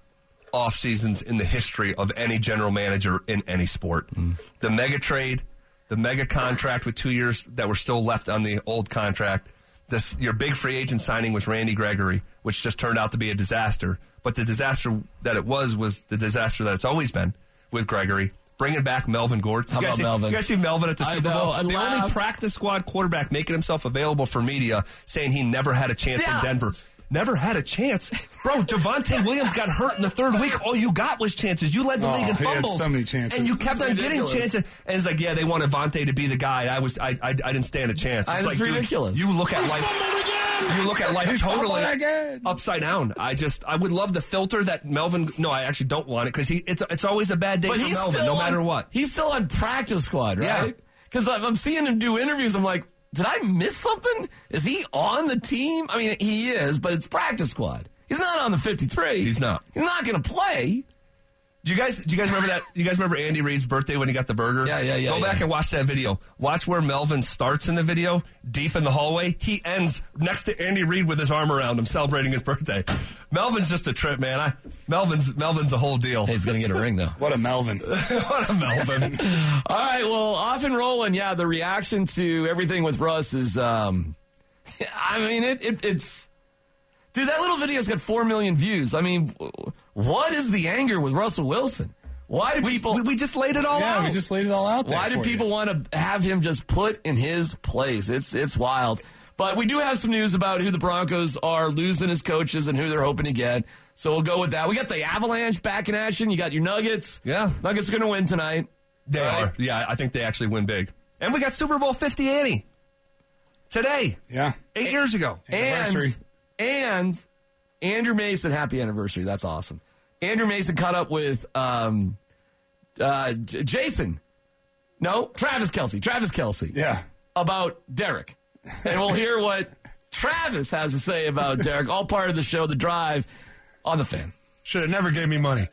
off seasons in the history of any general manager in any sport. Mm. The mega trade, the mega contract with two years that were still left on the old contract. This your big free agent signing was Randy Gregory, which just turned out to be a disaster. But the disaster that it was was the disaster that it's always been with Gregory. Bringing back Melvin Gordon. How about see, Melvin? You guys see Melvin at the Super know, Bowl? I the only practice squad quarterback making himself available for media, saying he never had a chance Yeah. in Denver. Never had a chance. Bro, Javante Williams got hurt in the third week. All you got was chances. You led the Oh, league in he had fumbles. so many chances. And you kept It's on getting chances. And it's like, yeah, they wanted Vontae to be the guy. I was I I, I didn't stand a chance. It's it's like, dude, ridiculous. you look at life you look at life totally upside down. I just I would love the filter that Melvin no, I actually don't want it because he it's it's always a bad day But for Melvin, no on- matter what. He's still on practice squad, Yeah. right? Because I'm, I'm seeing him do interviews. I'm like, did I miss something? Is he on the team? I mean, he is, but it's practice squad. He's not on the 53. He's not. He's not going to play. Do you guys do you guys remember that? You guys remember Andy Reid's birthday when he got the burger? Yeah, yeah, yeah, Go back and watch that video. Watch where Melvin starts in the video, deep in the hallway. He ends next to Andy Reid with his arm around him, celebrating his birthday. Melvin's just a trip, man. I, Melvin's Melvin's a whole deal. Hey, he's going to get a ring, though. What a Melvin. what a Melvin! All right, well, off and rolling. Yeah, the reaction to everything with Russ is, um, I mean, it, it it's, dude, that little video's got four million views. I mean, w- what is the anger with Russell Wilson? Why do people? we, we just laid it all yeah, out. we just laid it all out there. Why do people you. want to have him just put in his place? It's it's wild. But we do have some news about who the Broncos are losing as coaches and who they're hoping to get. So we'll go with that. We got the Avalanche back in action. You got your Nuggets. Yeah. Nuggets are going to win tonight. They Right? are. Yeah, I think they actually win big. And we got Super Bowl Fifty Annie today, Yeah. eight years ago. Anniversary. And and Andrew Mason, happy anniversary. That's awesome. Andrew Mason caught up with um, uh, J- Jason. No, Travis Kelsey. Travis Kelsey. Yeah. about Derek. And we'll hear what Travis has to say about Derek. All part of the show, The Drive, on the fan. Should have never gave me money.